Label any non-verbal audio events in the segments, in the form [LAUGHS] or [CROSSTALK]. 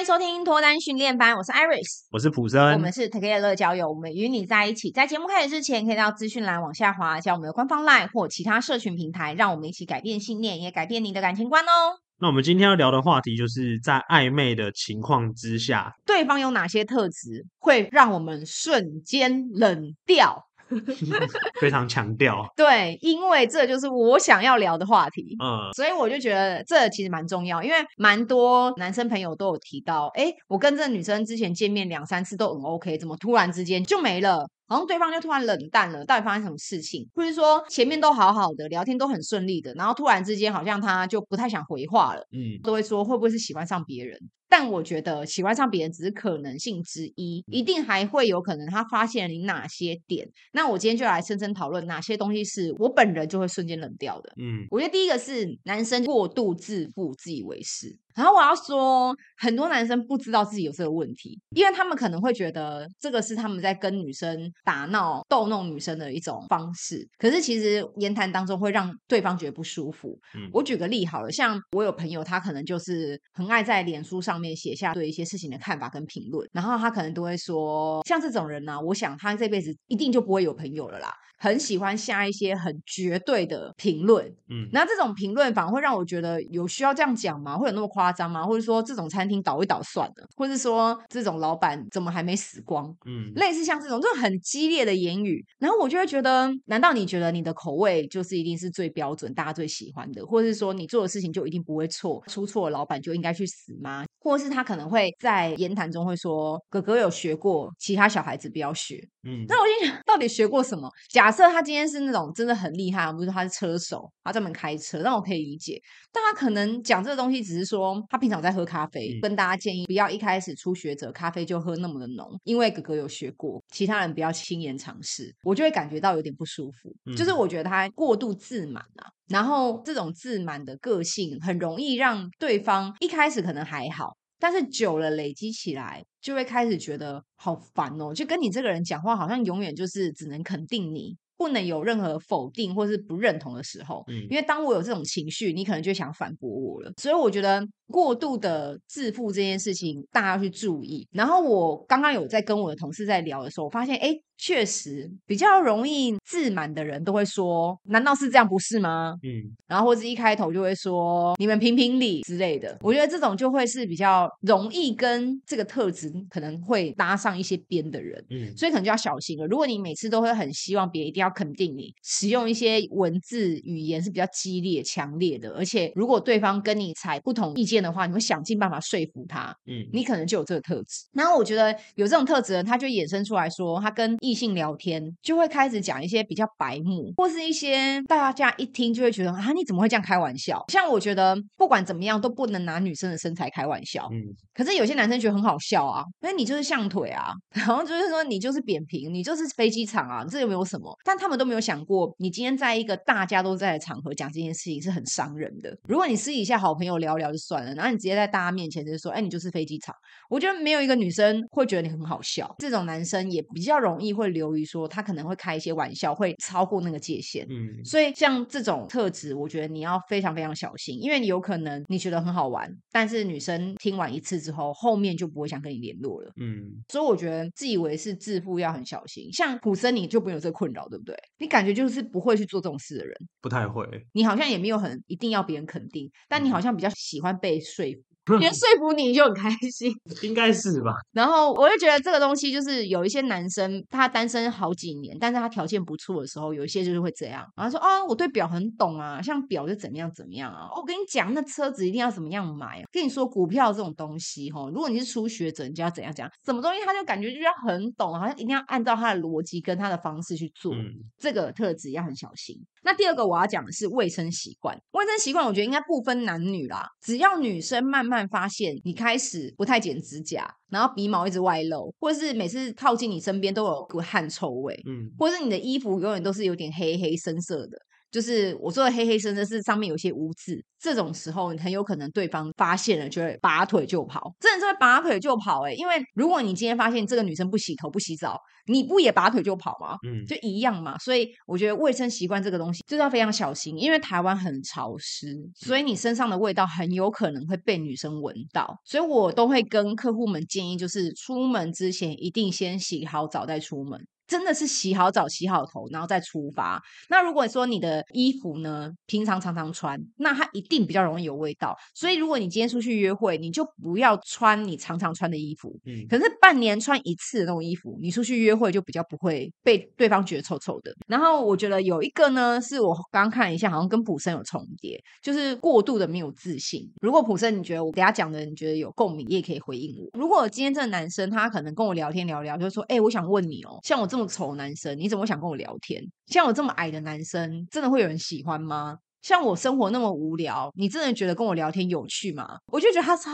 迎收听脱单训练班，我是 Iris，我是普森，我们是 Together 乐交友，我们与你在一起。在节目开始之前，可以到资讯栏往下滑，加我们的官方 LINE 或其他社群平台，让我们一起改变信念，也改变你的感情观哦。那我们今天要聊的话题，就是在暧昧的情况之下，对方有哪些特质会让我们瞬间冷掉？[LAUGHS] 非常强调，对，因为这就是我想要聊的话题，嗯，所以我就觉得这其实蛮重要，因为蛮多男生朋友都有提到，哎，我跟这个女生之前见面两三次都很 OK，怎么突然之间就没了？好像对方就突然冷淡了，到底发生什么事情？或者说前面都好好的，聊天都很顺利的，然后突然之间好像他就不太想回话了，嗯，都会说会不会是喜欢上别人？但我觉得喜欢上别人只是可能性之一，一定还会有可能他发现了你哪些点。那我今天就来深深讨论哪些东西是我本人就会瞬间冷掉的。嗯，我觉得第一个是男生过度自负、自以为是。然后我要说，很多男生不知道自己有这个问题，因为他们可能会觉得这个是他们在跟女生打闹、逗弄女生的一种方式。可是其实言谈当中会让对方觉得不舒服。嗯，我举个例好了，像我有朋友，他可能就是很爱在脸书上面写下对一些事情的看法跟评论，然后他可能都会说，像这种人呢、啊，我想他这辈子一定就不会有朋友了啦。很喜欢下一些很绝对的评论，嗯，那这种评论反而会让我觉得有需要这样讲吗？会有那么夸张吗？或者说这种餐厅倒一倒算了，或者说这种老板怎么还没死光？嗯，类似像这种这种很激烈的言语，然后我就会觉得，难道你觉得你的口味就是一定是最标准、大家最喜欢的，或者是说你做的事情就一定不会错，出错的老板就应该去死吗？或者是他可能会在言谈中会说：“哥哥有学过，其他小孩子不要学。”嗯，那我心想，到底学过什么？假设他今天是那种真的很厉害，比如说他是车手，他专门开车，那我可以理解。但他可能讲这个东西，只是说他平常在喝咖啡，嗯、跟大家建议不要一开始初学者咖啡就喝那么的浓，因为哥哥有学过，其他人不要轻言尝试。我就会感觉到有点不舒服，嗯、就是我觉得他过度自满啊。然后这种自满的个性，很容易让对方一开始可能还好，但是久了累积起来，就会开始觉得好烦哦。就跟你这个人讲话，好像永远就是只能肯定你，不能有任何否定或是不认同的时候。嗯，因为当我有这种情绪，你可能就想反驳我了。所以我觉得过度的自负这件事情，大家要去注意。然后我刚刚有在跟我的同事在聊的时候，我发现，哎。确实比较容易自满的人都会说：“难道是这样不是吗？”嗯，然后或者一开头就会说：“你们评评理之类的。”我觉得这种就会是比较容易跟这个特质可能会搭上一些边的人。嗯，所以可能就要小心了。如果你每次都会很希望别人一定要肯定你，使用一些文字语言是比较激烈、强烈的，而且如果对方跟你采不同意见的话，你会想尽办法说服他。嗯，你可能就有这个特质。然后我觉得有这种特质的人，他就衍生出来说，他跟异性聊天就会开始讲一些比较白目，或是一些大家一听就会觉得啊，你怎么会这样开玩笑？像我觉得不管怎么样都不能拿女生的身材开玩笑。嗯，可是有些男生觉得很好笑啊，因为你就是象腿啊，[LAUGHS] 然后就是说你就是扁平，你就是飞机场啊，这有没有什么？但他们都没有想过，你今天在一个大家都在的场合讲这件事情是很伤人的。如果你私底下好朋友聊聊就算了，然后你直接在大家面前就说，哎，你就是飞机场，我觉得没有一个女生会觉得你很好笑。这种男生也比较容易会流于。说，他可能会开一些玩笑，会超过那个界限。嗯，所以像这种特质，我觉得你要非常非常小心，因为你有可能你觉得很好玩，但是女生听完一次之后，后面就不会想跟你联络了。嗯，所以我觉得自以为是自负要很小心。像普森，你就没有这个困扰，对不对？你感觉就是不会去做这种事的人，不太会。你好像也没有很一定要别人肯定，但你好像比较喜欢被说服。别人说服你，你就很开心，[LAUGHS] 应该是吧？然后我就觉得这个东西就是有一些男生，他单身好几年，但是他条件不错的时候，有一些就是会这样。然后说啊，我对表很懂啊，像表就怎么样怎么样啊。我跟你讲，那车子一定要怎么样买。跟你说股票这种东西，哈，如果你是初学者，你就要怎样怎样，什么东西他就感觉就要很懂，好像一定要按照他的逻辑跟他的方式去做。嗯、这个特质要很小心。那第二个我要讲的是卫生习惯。卫生习惯，我觉得应该不分男女啦，只要女生慢慢发现你开始不太剪指甲，然后鼻毛一直外露，或者是每次靠近你身边都有股汗臭味，嗯，或者是你的衣服永远都是有点黑黑深色的。就是我做的黑黑深深是上面有些污渍，这种时候很有可能对方发现了就会拔腿就跑，真的是会拔腿就跑哎、欸，因为如果你今天发现这个女生不洗头不洗澡，你不也拔腿就跑吗？嗯，就一样嘛。所以我觉得卫生习惯这个东西就是要非常小心，因为台湾很潮湿，所以你身上的味道很有可能会被女生闻到，所以我都会跟客户们建议，就是出门之前一定先洗好澡再出门。真的是洗好澡、洗好头，然后再出发。那如果说你的衣服呢，平常常常穿，那它一定比较容易有味道。所以如果你今天出去约会，你就不要穿你常常穿的衣服。嗯，可是半年穿一次的那种衣服，你出去约会就比较不会被对方觉得臭臭的。然后我觉得有一个呢，是我刚刚看了一下，好像跟普生有重叠，就是过度的没有自信。如果普生你觉得我给他讲的你觉得有共鸣，你也可以回应我。如果今天这个男生他可能跟我聊天聊聊，就说，哎、欸，我想问你哦，像我这么。丑男生，你怎么想跟我聊天？像我这么矮的男生，真的会有人喜欢吗？像我生活那么无聊，你真的觉得跟我聊天有趣吗？我就觉得他超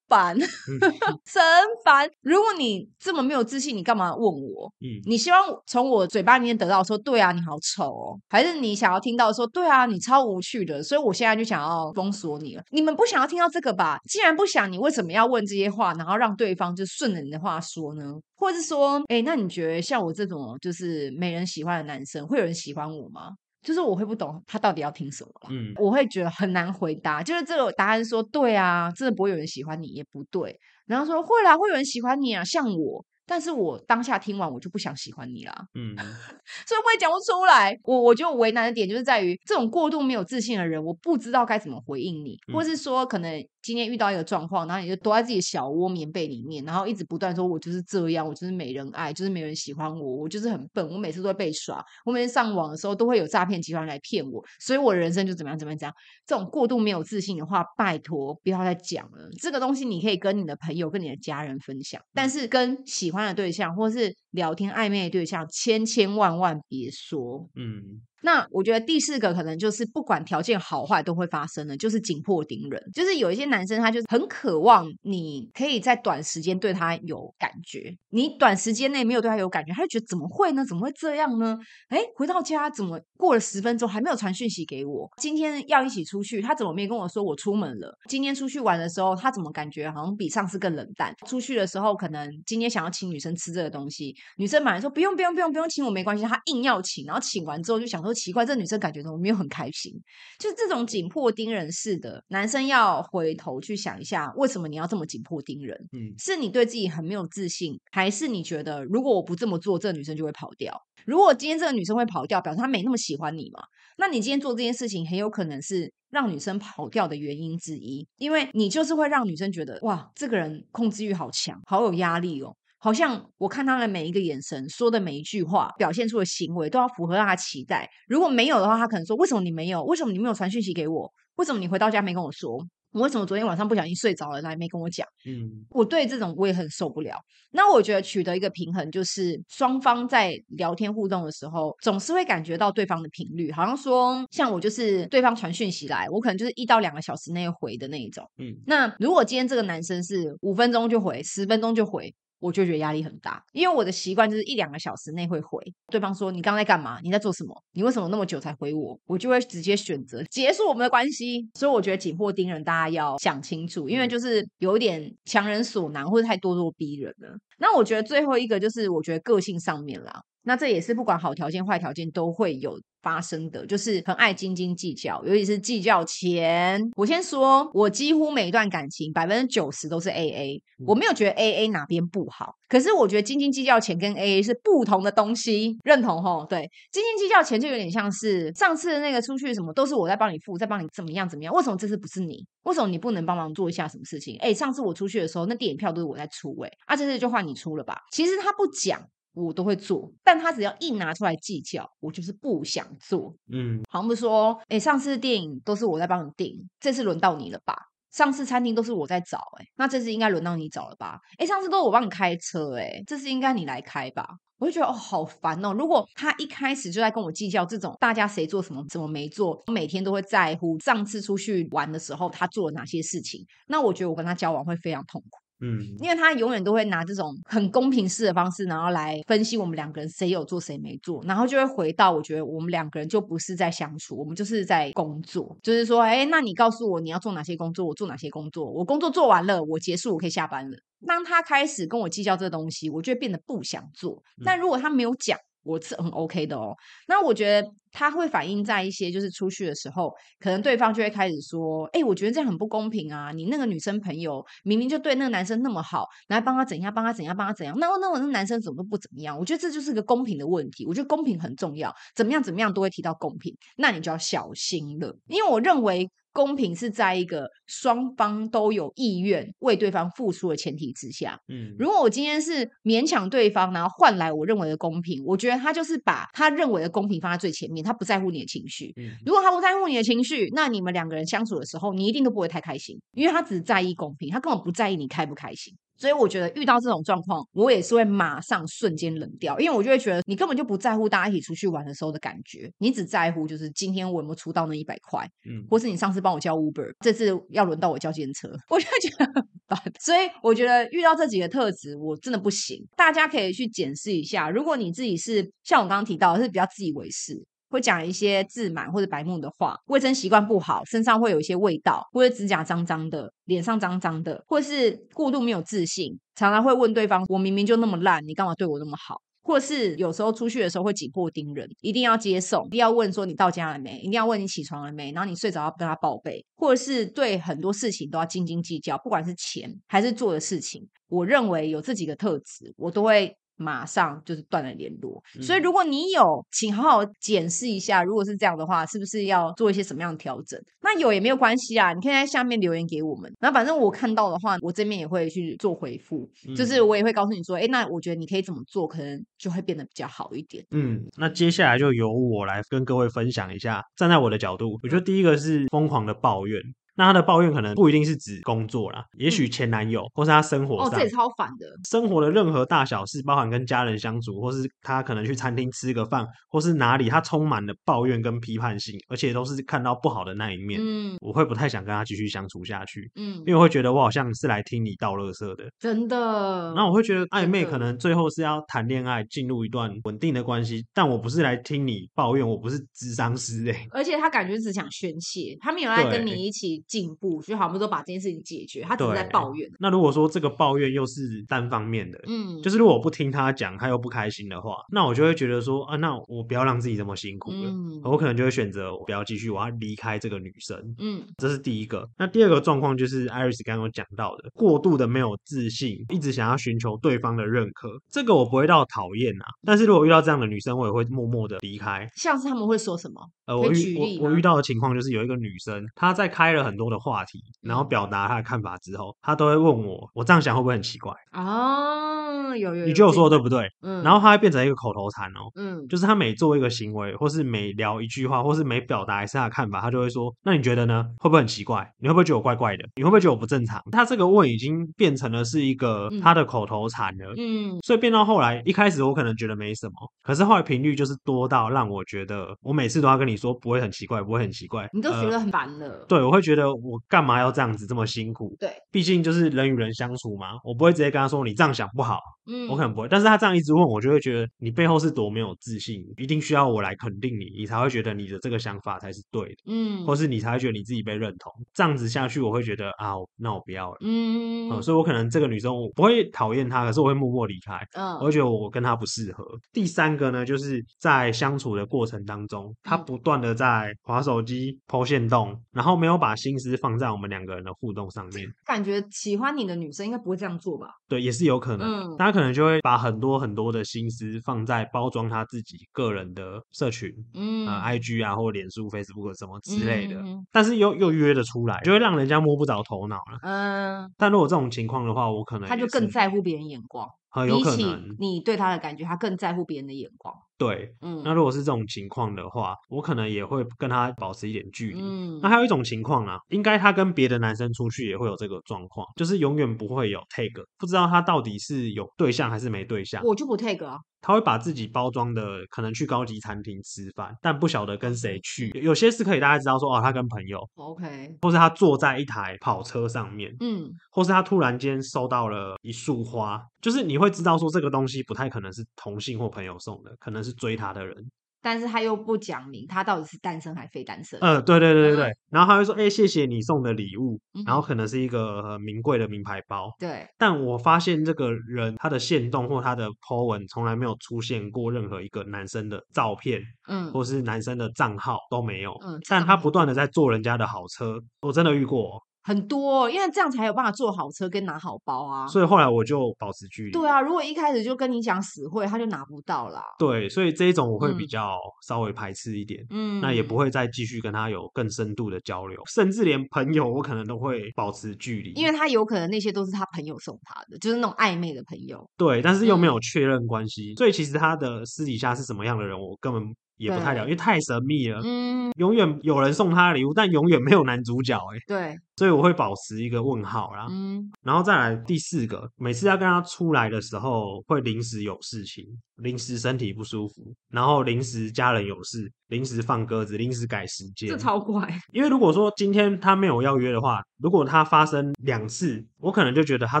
烦，[LAUGHS] 真烦。如果你这么没有自信，你干嘛问我？嗯，你希望从我嘴巴里面得到说，对啊，你好丑哦，还是你想要听到说，对啊，你超无趣的，所以我现在就想要封锁你了。你们不想要听到这个吧？既然不想，你为什么要问这些话，然后让对方就顺着你的话说呢？或者是说，哎，那你觉得像我这种就是没人喜欢的男生，会有人喜欢我吗？就是我会不懂他到底要听什么了，嗯，我会觉得很难回答。就是这个答案说对啊，真的不会有人喜欢你，也不对。然后说会啦，会有人喜欢你啊，像我。但是我当下听完，我就不想喜欢你啦。嗯，[LAUGHS] 所以我也讲不出来。我我觉得我为难的点就是在于这种过度没有自信的人，我不知道该怎么回应你，或是说可能。今天遇到一个状况，然后你就躲在自己的小窝棉被里面，然后一直不断说：“我就是这样，我就是没人爱，就是没人喜欢我，我就是很笨，我每次都会被耍，我每次上网的时候都会有诈骗集团来骗我，所以我的人生就怎么样怎么样怎么样。”这种过度没有自信的话，拜托不要再讲了。这个东西你可以跟你的朋友、跟你的家人分享，但是跟喜欢的对象或是聊天暧昧的对象，千千万万别说。嗯。那我觉得第四个可能就是不管条件好坏都会发生的，就是紧迫盯人。就是有一些男生他就是很渴望你可以在短时间对他有感觉，你短时间内没有对他有感觉，他就觉得怎么会呢？怎么会这样呢？哎，回到家怎么过了十分钟还没有传讯息给我？今天要一起出去，他怎么没跟我说我出门了？今天出去玩的时候，他怎么感觉好像比上次更冷淡？出去的时候可能今天想要请女生吃这个东西，女生马上说不用不用不用不用请我没关系，他硬要请，然后请完之后就想说。奇怪，这女生感觉怎么没有很开心？就是这种紧迫盯人式的男生，要回头去想一下，为什么你要这么紧迫盯人？嗯，是你对自己很没有自信，还是你觉得如果我不这么做，这个女生就会跑掉？如果今天这个女生会跑掉，表示她没那么喜欢你嘛？那你今天做这件事情，很有可能是让女生跑掉的原因之一，因为你就是会让女生觉得哇，这个人控制欲好强，好有压力哦。好像我看他的每一个眼神，说的每一句话，表现出的行为，都要符合他的期待。如果没有的话，他可能说：“为什么你没有？为什么你没有传讯息给我？为什么你回到家没跟我说？我为什么昨天晚上不小心睡着了，来没跟我讲？”嗯，我对这种我也很受不了。那我觉得取得一个平衡，就是双方在聊天互动的时候，总是会感觉到对方的频率，好像说，像我就是对方传讯息来，我可能就是一到两个小时内回的那一种。嗯，那如果今天这个男生是五分钟就回，十分钟就回。我就觉得压力很大，因为我的习惯就是一两个小时内会回对方说，你刚刚在干嘛？你在做什么？你为什么那么久才回我？我就会直接选择结束我们的关系。所以我觉得紧迫盯人，大家要想清楚，因为就是有点强人所难，或者太咄咄逼人了。那我觉得最后一个就是我觉得个性上面啦，那这也是不管好条件坏条件都会有。发生的就是很爱斤斤计较，尤其是计较钱。我先说，我几乎每一段感情百分之九十都是 AA，我没有觉得 AA 哪边不好。可是我觉得斤斤计较钱跟 AA 是不同的东西，认同吼？对，斤斤计较钱就有点像是上次那个出去什么都是我在帮你付，在帮你怎么样怎么样，为什么这次不是你？为什么你不能帮忙做一下什么事情？哎，上次我出去的时候，那电影票都是我在出，哎，啊，这次就换你出了吧？其实他不讲。我都会做，但他只要一拿出来计较，我就是不想做。嗯，好像不说，哎，上次电影都是我在帮你订，这次轮到你了吧？上次餐厅都是我在找，哎，那这次应该轮到你找了吧？哎，上次都是我帮你开车，哎，这次应该你来开吧？我就觉得哦，好烦哦。如果他一开始就在跟我计较这种大家谁做什么，怎么没做，我每天都会在乎上次出去玩的时候他做了哪些事情，那我觉得我跟他交往会非常痛苦。嗯，因为他永远都会拿这种很公平式的方式，然后来分析我们两个人谁有做谁没做，然后就会回到我觉得我们两个人就不是在相处，我们就是在工作，就是说，哎，那你告诉我你要做哪些工作，我做哪些工作，我工作做完了，我结束，我可以下班了。当他开始跟我计较这个东西，我就会变得不想做。但如果他没有讲，我是很 OK 的哦。那我觉得他会反映在一些就是出去的时候，可能对方就会开始说：“哎，我觉得这样很不公平啊！你那个女生朋友明明就对那个男生那么好，来帮他怎样，帮他怎样，帮他怎样。那那我那男生怎么都不怎么样？我觉得这就是个公平的问题。我觉得公平很重要，怎么样怎么样都会提到公平，那你就要小心了，因为我认为。”公平是在一个双方都有意愿为对方付出的前提之下。嗯，如果我今天是勉强对方，然后换来我认为的公平，我觉得他就是把他认为的公平放在最前面，他不在乎你的情绪。嗯，如果他不在乎你的情绪，那你们两个人相处的时候，你一定都不会太开心，因为他只在意公平，他根本不在意你开不开心。所以我觉得遇到这种状况，我也是会马上瞬间冷掉，因为我就会觉得你根本就不在乎大家一起出去玩的时候的感觉，你只在乎就是今天我有没有出到那一百块，嗯，或是你上次帮我叫 Uber，这次要轮到我叫计程车，我就觉得很烦。所以我觉得遇到这几个特质，我真的不行。大家可以去检视一下，如果你自己是像我刚刚提到的是比较自以为是。会讲一些自满或者白目的话，卫生习惯不好，身上会有一些味道，或者指甲脏脏的，脸上脏脏的，或是过度没有自信，常常会问对方：“我明明就那么烂，你干嘛对我那么好？”或是有时候出去的时候会紧迫盯人，一定要接送，一定要问说你到家了没，一定要问你起床了没，然后你睡着要跟他报备，或者是对很多事情都要斤斤计较，不管是钱还是做的事情，我认为有这几个特质，我都会。马上就是断了联络，嗯、所以如果你有，请好好检视一下，如果是这样的话，是不是要做一些什么样的调整？那有也没有关系啊，你可以在下面留言给我们。那反正我看到的话，我这边也会去做回复，嗯、就是我也会告诉你说，哎，那我觉得你可以怎么做，可能就会变得比较好一点。嗯，那接下来就由我来跟各位分享一下，站在我的角度，我觉得第一个是疯狂的抱怨。那他的抱怨可能不一定是指工作啦，也许前男友，或是他生活上，哦，这也超烦的。生活的任何大小事，包含跟家人相处，或是他可能去餐厅吃个饭，或是哪里，他充满了抱怨跟批判性，而且都是看到不好的那一面。嗯，我会不太想跟他继续相处下去。嗯，因为我会觉得我好像是来听你倒垃圾的。真的。那我会觉得暧昧可能最后是要谈恋爱，进入一段稳定的关系，但我不是来听你抱怨，我不是智商师哎。而且他感觉只想宣泄，他没有来跟你一起进步，就好像都把这件事情解决，他只是在抱怨。那如果说这个抱怨又是单方面的，嗯，就是如果我不听他讲，他又不开心的话，那我就会觉得说啊，那我不要让自己这么辛苦了，嗯，我可能就会选择我不要继续，我要离开这个女生，嗯，这是第一个。那第二个状况就是 Iris 刚刚讲到的，过度的没有自信，一直想要寻求对方的认可，这个我不会到讨厌啊，但是如果遇到这样的女生，我也会默默的离开。像是他们会说什么？呃，我遇我我遇到的情况就是有一个女生，她在开了很多的话题，然后表达他的看法之后，他都会问我，我这样想会不会很奇怪？哦，有有，有，你觉得我说的对不对？嗯，然后他会变成一个口头禅哦，嗯，就是他每做一个行为，或是每聊一句话，或是每表达一次她的看法，他就会说，那你觉得呢？会不会很奇怪？你会不会觉得我怪怪的？你会不会觉得我不正常？他这个问已经变成了是一个他的口头禅了，嗯，所以变到后来，一开始我可能觉得没什么，可是后来频率就是多到让我觉得我每次都要跟你。说不会很奇怪，不会很奇怪，你都觉得很烦了。呃，对，我会觉得我干嘛要这样子这么辛苦？对，毕竟就是人与人相处嘛，我不会直接跟他说你这样想不好。嗯，我可能不会，但是他这样一直问我，就会觉得你背后是多没有自信，一定需要我来肯定你，你才会觉得你的这个想法才是对的。嗯，或是你才会觉得你自己被认同。这样子下去，我会觉得啊，那我不要了。嗯，嗯，所以我可能这个女生我不会讨厌她，可是我会默默离开。嗯，我会觉得我跟她不适合。第三个呢，就是在相处的过程当中，她不断的在划手机、抛线动，然后没有把心思放在我们两个人的互动上面。感觉喜欢你的女生应该不会这样做吧？对，也是有可能。嗯，可能就会把很多很多的心思放在包装他自己个人的社群，嗯，呃，IG 啊，或脸书、Facebook 什么之类的，嗯、但是又又约得出来，就会让人家摸不着头脑了。嗯，但如果这种情况的话，我可能他就更在乎别人眼光，比起你对他的感觉，他更在乎别人的眼光。对，嗯，那如果是这种情况的话，我可能也会跟他保持一点距离。嗯，那还有一种情况啊，应该他跟别的男生出去也会有这个状况，就是永远不会有 take，不知道他到底是有对象还是没对象。我就不 take 啊。他会把自己包装的可能去高级餐厅吃饭，但不晓得跟谁去。有些是可以大家知道说哦，他跟朋友，OK，或是他坐在一台跑车上面，嗯，或是他突然间收到了一束花，就是你会知道说这个东西不太可能是同性或朋友送的，可能是追他的人。但是他又不讲明他到底是单身还是非单身。呃，对对对对对。嗯、然后他会说：“哎、欸，谢谢你送的礼物。嗯”然后可能是一个很名贵的名牌包。对。但我发现这个人他的线动或他的 po 文从来没有出现过任何一个男生的照片，嗯，或是男生的账号都没有。嗯。但他不断的在坐人家的好车，我真的遇过。很多，因为这样才有办法坐好车跟拿好包啊。所以后来我就保持距离。对啊，如果一开始就跟你讲死会，他就拿不到啦。对，所以这一种我会比较稍微排斥一点。嗯，那也不会再继续跟他有更深度的交流，甚至连朋友我可能都会保持距离，因为他有可能那些都是他朋友送他的，就是那种暧昧的朋友。对，但是又没有确认关系，嗯，所以其实他的私底下是什么样的人，我根本。也不太了，因为太神秘了。嗯，永远有人送他的礼物，但永远没有男主角。哎，对，所以我会保持一个问号啦。嗯，然后再来第四个，每次要跟他出来的时候，会临时有事情，临时身体不舒服，然后临时家人有事，临时放鸽子，临时改时间。这超怪。因为如果说今天他没有要约的话，如果他发生两次，我可能就觉得他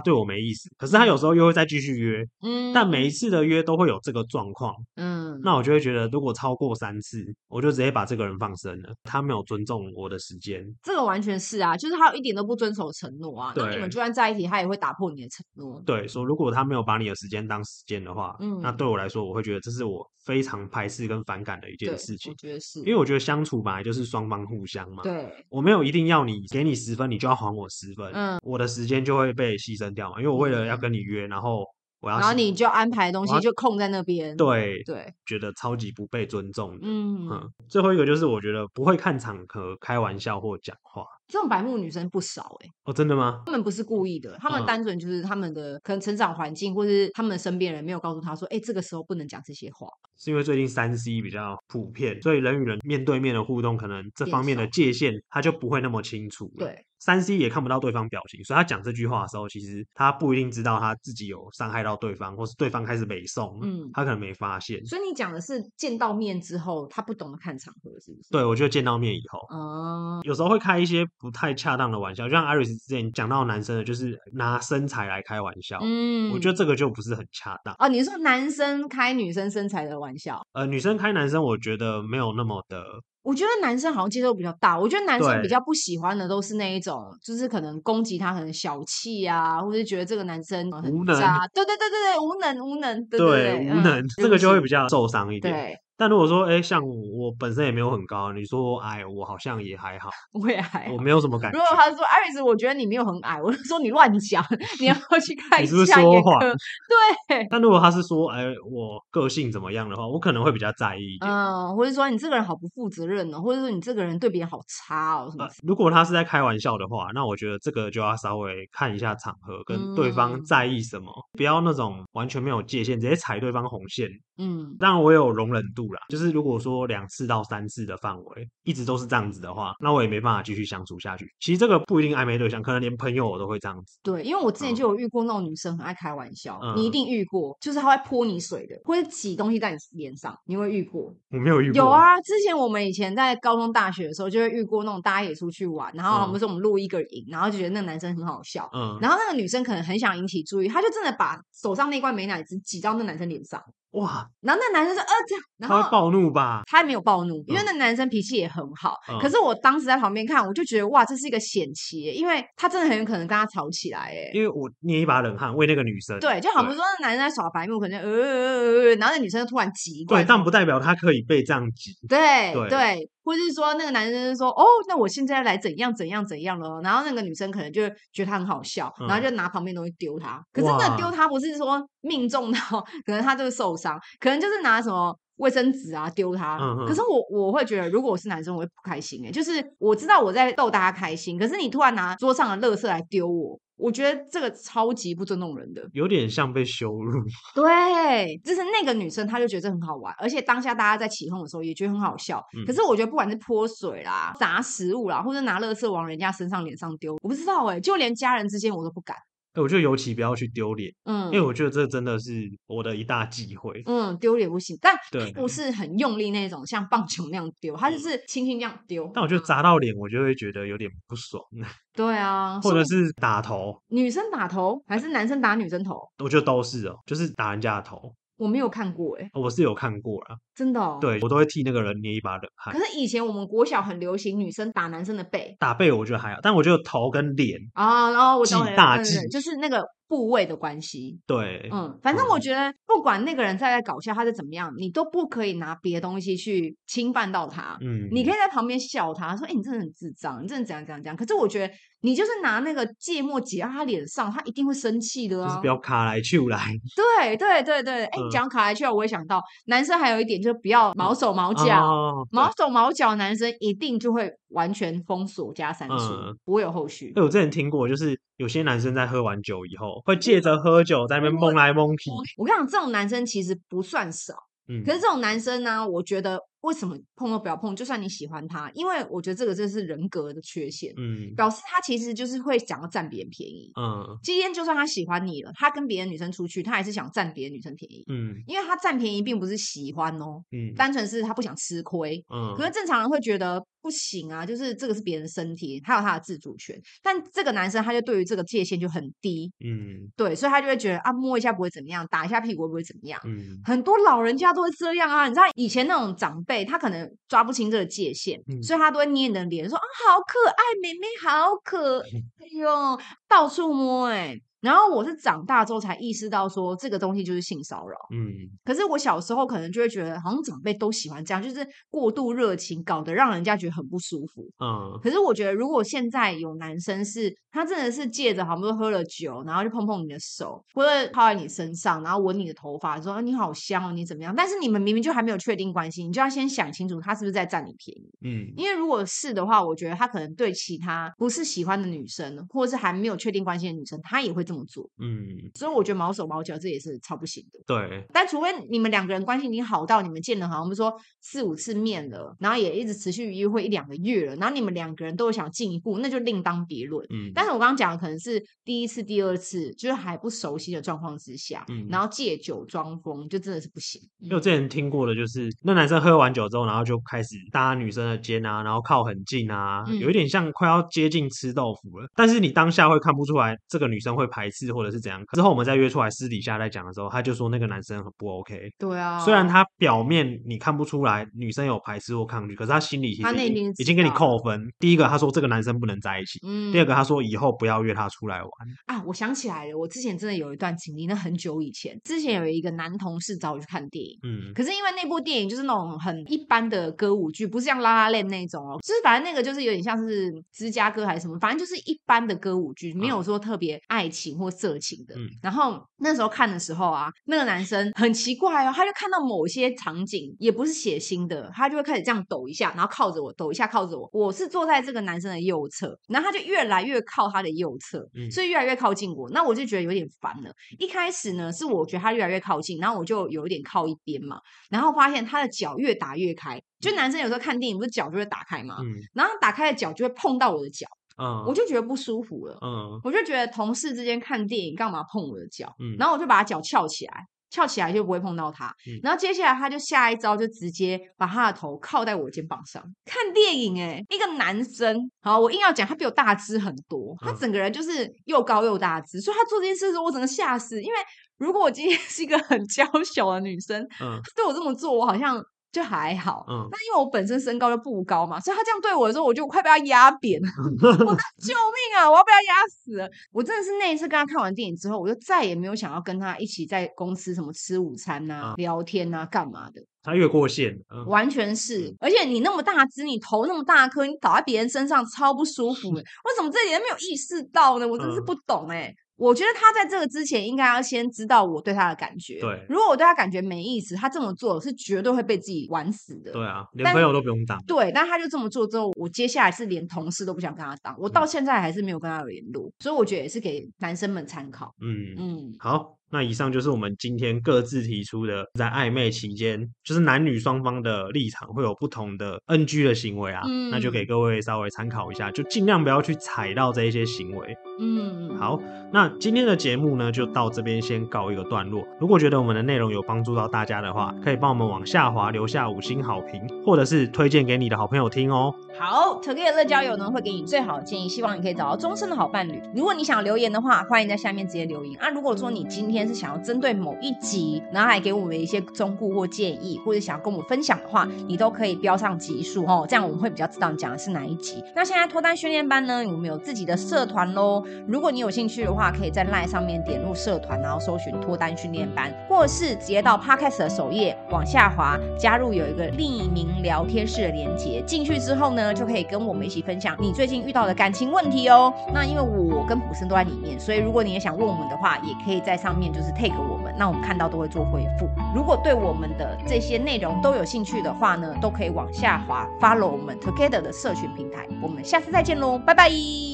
对我没意思。可是他有时候又会再继续约。嗯，但每一次的约都会有这个状况。嗯，那我就会觉得，如果超过。三次，我就直接把这个人放生了。他没有尊重我的时间，这个完全是啊，就是他一点都不遵守承诺啊。对，那你们就算在一起，他也会打破你的承诺。对，说如果他没有把你的时间当时间的话，嗯，那对我来说，我会觉得这是我非常排斥跟反感的一件事情。我觉得是，因为我觉得相处本来就是双方互相嘛。对，我没有一定要你给你十分，你就要还我十分。嗯，我的时间就会被牺牲掉嘛，因为我为了要跟你约，然后。然后你就安排的东西就空在那边，对对，觉得超级不被尊重的。嗯嗯，最后一个就是我觉得不会看场合开玩笑或讲话。这种白目女生不少哎、欸，哦，真的吗？他们不是故意的，他们单纯就是他们的可能成长环境，或是他们身边人没有告诉他说，哎，这个时候不能讲这些话。是因为最近三 C 比较普遍，所以人与人面对面的互动，可能这方面的界限他就不会那么清楚。对，三 C 也看不到对方表情，所以他讲这句话的时候，其实他不一定知道他自己有伤害到对方，或是对方开始美送，嗯，他可能没发现。所以你讲的是见到面之后，他不懂得看场合，是不是？对，我觉得见到面以后，哦、嗯，有时候会开一些不太恰当的玩笑，就像 Iris 之前讲到男生的，就是拿身材来开玩笑。嗯，我觉得这个就不是很恰当。哦，你是说男生开女生身材的玩笑？呃，女生开男生，我觉得没有那么的。我觉得男生好像接受比较大。我觉得男生比较不喜欢的都是那一种，就是可能攻击他很小气啊，或者觉得这个男生很无能。对对对对对，无能无能。对，对，对，对，无能，嗯，这个就会比较受伤一点。对。但如果说，哎、欸，像我本身也没有很高，你说我矮，我好像也还好，我也还好，我没有什么感觉。如果他说艾瑞斯，我觉得你没有很矮，我就说你乱讲，你要去看一下。你是不是说谎？对。但如果他是说，哎、欸，我个性怎么样的话，我可能会比较在意一点。嗯，或者说你这个人好不负责任哦，或者说你这个人对别人好差哦，什么、呃？如果他是在开玩笑的话，那我觉得这个就要稍微看一下场合，跟对方在意什么，嗯、不要那种完全没有界限，直接踩对方红线。嗯，当然我有容忍度啦，就是如果说两次到三次的范围一直都是这样子的话，那我也没办法继续相处下去。其实这个不一定暧昧对象，可能连朋友我都会这样子。对，因为我之前就有遇过那种女生很爱开玩笑，嗯、你一定遇过，就是她会泼你水的，或者挤东西在你脸上，你会遇过？我没有遇过。有啊，之前我们以前在高中、大学的时候，就会遇过那种大家也出去玩，然后我们说我们录一个影，然后就觉得那个男生很好笑，嗯，然后那个女生可能很想引起注意，她就真的把手上那罐美乃滋挤到那男生脸上。哇！然后那男生说：“呃，这样。”然后他会暴怒吧？他没有暴怒，因为那男生脾气也很好。嗯、可是我当时在旁边看，我就觉得哇，这是一个险棋，因为他真的很有可能跟他吵起来。哎，因为我捏一把冷汗为那个女生。对，就好比说那男生在耍白目，可能呃呃呃呃，然后那女生就突然挤过来。对，但不代表他可以被这样急。对对。对或者是说那个男生说哦，那我现在来怎样怎样怎样了，然后那个女生可能就觉得他很好笑，然后就拿旁边东西丢他。可是那丢他不是说命中到，[LAUGHS] 可能他就是受伤，可能就是拿什么卫生纸啊丢他。可是我我会觉得，如果我是男生，我会不开心哎。就是我知道我在逗大家开心，可是你突然拿桌上的垃圾来丢我，我觉得这个超级不尊重人的，有点像被羞辱。[LAUGHS] 对，就是那个女生，她就觉得这很好玩，而且当下大家在起哄的时候也觉得很好笑。嗯、可是我觉得不管是泼水啦、砸食物啦，或者拿垃圾往人家身上、脸上丢，我不知道哎、欸，就连家人之间我都不敢。我觉得尤其不要去丢脸，嗯，因为我觉得这真的是我的一大忌讳，嗯，丢脸不行，但不是很用力那种，像棒球那样丢，他就是轻轻这样丢。但我觉得砸到脸，我就会觉得有点不爽。[LAUGHS] 对啊，或者是打头，女生打头还是男生打女生头？我觉得都是哦，就是打人家的头。我没有看过哎、欸，我是有看过啊，真的、哦，对我都会替那个人捏一把冷汗。可是以前我们国小很流行女生打男生的背，打背我觉得还好，但我觉得头跟脸啊，然后我懂了，大忌就是那个。部位的关系，对，嗯，反正我觉得不管那个人再在搞笑，他是怎么样，你都不可以拿别的东西去侵犯到他。嗯，你可以在旁边笑他，说：“哎、欸，你真的很智障，你真的怎样怎样怎样。”可是我觉得你就是拿那个芥末挤到他脸上，他一定会生气的啊！就是不要卡来去来。对对对对，哎、欸，讲卡来去来，我也想到男生还有一点就是不要毛手毛脚，嗯、毛手毛脚，男生一定就会完全封锁加删除，嗯、不会有后续。哎，我之前听过，就是。有些男生在喝完酒以后，会借着喝酒在那边蒙来蒙去。我跟你讲，这种男生其实不算少。嗯，可是这种男生呢，我觉得。为什么碰都不要碰？就算你喜欢他，因为我觉得这个就是人格的缺陷，嗯，表示他其实就是会想要占别人便宜，嗯，今天就算他喜欢你了，他跟别的女生出去，他还是想占别的女生便宜，嗯，因为他占便宜并不是喜欢哦，嗯，单纯是他不想吃亏，嗯，可是正常人会觉得不行啊，就是这个是别人的身体，他有他的自主权，但这个男生他就对于这个界限就很低，嗯，对，所以他就会觉得啊，摸一下不会怎么样，打一下屁股会不会怎么样，嗯，很多老人家都会这样啊，你知道以前那种长辈。他可能抓不清这个界限，嗯、所以他都会捏你的脸，说啊，好可爱，妹妹好可 [LAUGHS] 爱哟，到处摸哎、欸。然后我是长大之后才意识到说这个东西就是性骚扰，嗯，可是我小时候可能就会觉得好像长辈都喜欢这样，就是过度热情，搞得让人家觉得很不舒服，嗯。可是我觉得如果现在有男生是他真的是借着好不容易喝了酒，然后就碰碰你的手，或者靠在你身上，然后闻你的头发，说你好香哦，你怎么样？但是你们明明就还没有确定关系，你就要先想清楚他是不是在占你便宜，嗯。因为如果是的话，我觉得他可能对其他不是喜欢的女生，或者是还没有确定关系的女生，他也会这么做，嗯，所以我觉得毛手毛脚这也是超不行的。对，但除非你们两个人关系已经好到你们见了好像比如说四五次面了，然后也一直持续约会一两个月了，然后你们两个人都有想进一步，那就另当别论。嗯，但是我刚刚讲的可能是第一次、第二次，就是还不熟悉的状况之下，嗯，然后借酒装疯，就真的是不行。因为我之前听过的就是那男生喝完酒之后，然后就开始搭女生的肩啊，然后靠很近啊，嗯，有一点像快要接近吃豆腐了，但是你当下会看不出来这个女生会排斥或者是怎样。之后我们再约出来私底下再讲的时候，他就说那个男生很不 OK。对啊，虽然他表面你看不出来女生有排斥或抗拒，可是他心里其实已经，已经给你扣分。第一个他说这个男生不能在一起，嗯，第二个他说以后不要约他出来玩。啊，我想起来了，我之前真的有一段经历，那很久以前，之前有一个男同事找我去看电影，嗯，可是因为那部电影就是那种很一般的歌舞剧，不是像拉拉链那种哦，就是反正那个就是有点像是芝加哥还是什么，反正就是一般的歌舞剧，没有说特别爱情或色情的。嗯，然后那时候看的时候啊，那个男生很奇怪哦，他就看到某些场景也不是血腥的，他就会开始这样抖一下，然后靠着我，抖一下靠着我。我是坐在这个男生的右侧，然后他就越来越靠他的右侧，嗯，所以越来越靠近我。那我就觉得有点烦了。一开始呢，是我觉得他越来越靠近，然后我就有一点靠一边嘛，然后发现他的脚越打越开。就男生有时候看电影不是脚就会打开嘛，嗯，然后打开的脚就会碰到我的脚。嗯，我就觉得不舒服了。嗯，我就觉得同事之间看电影干嘛碰我的脚？嗯，然后我就把他脚翘起来，翘起来就不会碰到他。嗯，然后接下来他就下一招就直接把他的头靠在我肩膀上看电影。哎，一个男生，好，我硬要讲他比我大只很多，他整个人就是又高又大只，所以他做这件事的时候我整个吓死。因为如果我今天 [LAUGHS] 是一个很娇小的女生，嗯，他对我这么做，我好像。就还好，嗯，那因为我本身身高就不高嘛，所以他这样对我的时候，我就快被他压扁了。[LAUGHS] 我说 [LAUGHS] 救命啊！我要被他压死了！我真的是那一次跟他看完电影之后，我就再也没有想要跟他一起在公司什么吃午餐啊、嗯、聊天啊、干嘛的。他越过线，嗯、完全是。而且你那么大只，你头那么大颗，你倒在别人身上超不舒服。[LAUGHS] 为什么这点没有意识到呢？我真是不懂哎、欸。我觉得他在这个之前应该要先知道我对他的感觉。对，如果我对他感觉没意思，他这么做是绝对会被自己玩死的。对啊，连朋友都不用当。对，但他就这么做之后，我接下来是连同事都不想跟他当。我到现在还是没有跟他有联络，嗯、所以我觉得也是给男生们参考。嗯嗯，好。那以上就是我们今天各自提出的，在暧昧期间，就是男女双方的立场会有不同的 NG 的行为啊，嗯、那就给各位稍微参考一下，就尽量不要去踩到这一些行为。嗯，好，那今天的节目呢，就到这边先告一个段落。如果觉得我们的内容有帮助到大家的话，可以帮我们往下滑留下五星好评，或者是推荐给你的好朋友听哦。好，Together 乐交友呢会给你最好的建议，希望你可以找到终身的好伴侣。如果你想留言的话，欢迎在下面直接留言啊。如果说你今天是想要针对某一集，然后来给我们一些忠告或建议，或者想要跟我们分享的话，你都可以标上集数哦，这样我们会比较知道你讲的是哪一集。那现在脱单训练班呢，我们有自己的社团喽。如果你有兴趣的话，可以在 LINE 上面点入社团，然后搜寻脱单训练班，或者是直接到 Podcast 的首页往下滑，加入有一个匿名聊天室的连接。进去之后呢，就可以跟我们一起分享你最近遇到的感情问题哦。那因为我跟普生都在里面，所以如果你也想问我们的话，也可以在上面。就是 take 我们，那我们看到都会做回复。如果对我们的这些内容都有兴趣的话呢，都可以往下滑 follow 我们 Together 的社群平台。我们下次再见喽，拜拜。